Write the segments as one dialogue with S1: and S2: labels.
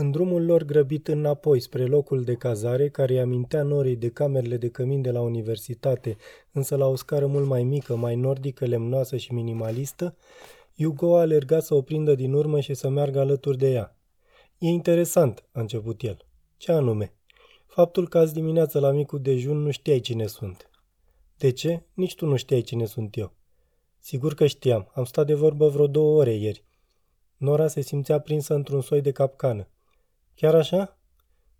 S1: În drumul lor grăbit înapoi spre locul de cazare, care îi amintea norii de camerele de cămin de la universitate, însă la o scară mult mai mică, mai nordică, lemnoasă și minimalistă, Hugo a alergat să o prindă din urmă și să meargă alături de ea. E interesant, a început el. Ce anume? Faptul că azi dimineață la micul dejun nu știai cine sunt. De ce? Nici tu nu știai cine sunt eu. Sigur că știam. Am stat de vorbă vreo două ore ieri. Nora se simțea prinsă într-un soi de capcană. Chiar așa?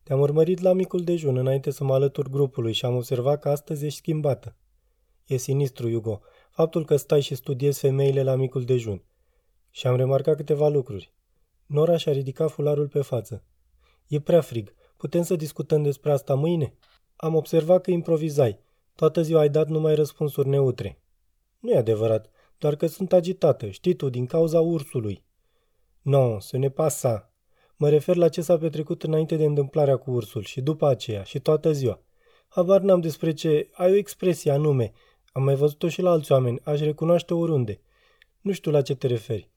S1: Te-am urmărit la micul dejun înainte să mă alătur grupului și am observat că astăzi ești schimbată. E sinistru, Hugo, faptul că stai și studiezi femeile la micul dejun. Și am remarcat câteva lucruri. Nora și-a ridicat fularul pe față. E prea frig. Putem să discutăm despre asta mâine? Am observat că improvizai. Toată ziua ai dat numai răspunsuri neutre. Nu e adevărat, doar că sunt agitată, știi tu, din cauza ursului. Nu, să ne pasa, Mă refer la ce s-a petrecut înainte de întâmplarea cu ursul și după aceea și toată ziua. Habar n-am despre ce... Ai o expresie anume. Am mai văzut-o și la alți oameni. Aș recunoaște oriunde. Nu știu la ce te referi.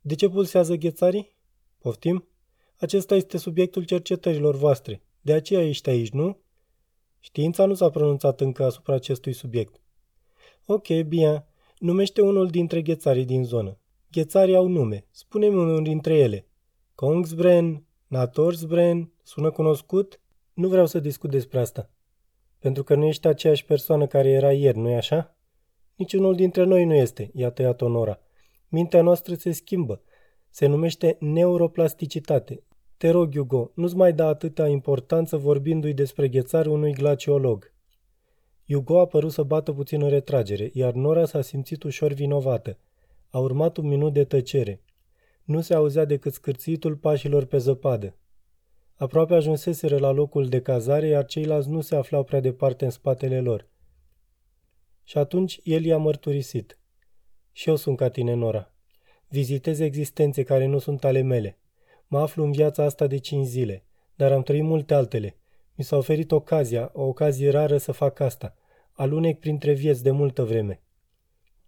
S1: De ce pulsează ghețarii? Poftim? Acesta este subiectul cercetărilor voastre. De aceea ești aici, nu? Știința nu s-a pronunțat încă asupra acestui subiect. Ok, bine. Numește unul dintre ghețarii din zonă. Ghețarii au nume. Spune-mi unul dintre ele. Kongsbren, Natorsbren, sună cunoscut? Nu vreau să discut despre asta. Pentru că nu ești aceeași persoană care era ieri, nu-i așa? Niciunul dintre noi nu este, i-a tăiat Onora. Mintea noastră se schimbă. Se numește neuroplasticitate. Te rog, Hugo, nu-ți mai da atâta importanță vorbindu-i despre ghețare unui glaciolog. Hugo a părut să bată puțin în retragere, iar Nora s-a simțit ușor vinovată. A urmat un minut de tăcere. Nu se auzea decât scârțitul pașilor pe zăpadă. Aproape ajunseseră la locul de cazare, iar ceilalți nu se aflau prea departe în spatele lor. Și atunci el i-a mărturisit. Și eu sunt ca tine, Nora. Vizitez existențe care nu sunt ale mele. Mă aflu în viața asta de cinci zile, dar am trăit multe altele. Mi s-a oferit ocazia, o ocazie rară să fac asta. Alunec printre vieți de multă vreme.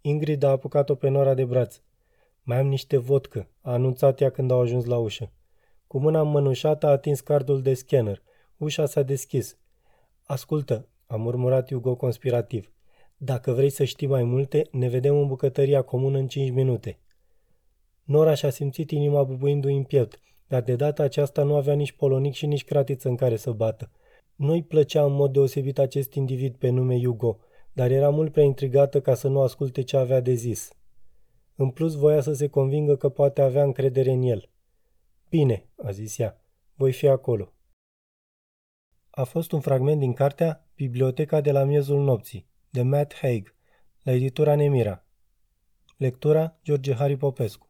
S1: Ingrid a apucat-o pe Nora de braț. Mai am niște vodcă, a anunțat ea când au ajuns la ușă. Cu mâna mănușată a atins cardul de scanner. Ușa s-a deschis. Ascultă, a murmurat Hugo conspirativ. Dacă vrei să știi mai multe, ne vedem în bucătăria comună în cinci minute. Nora și-a simțit inima bubuindu-i în piept, dar de data aceasta nu avea nici polonic și nici cratiță în care să bată. Nu-i plăcea în mod deosebit acest individ pe nume Hugo, dar era mult prea intrigată ca să nu asculte ce avea de zis. În plus, voia să se convingă că poate avea încredere în el. Bine, a zis ea, voi fi acolo. A fost un fragment din cartea Biblioteca de la miezul nopții, de Matt Haig, la editura Nemira. Lectura George Harry Popescu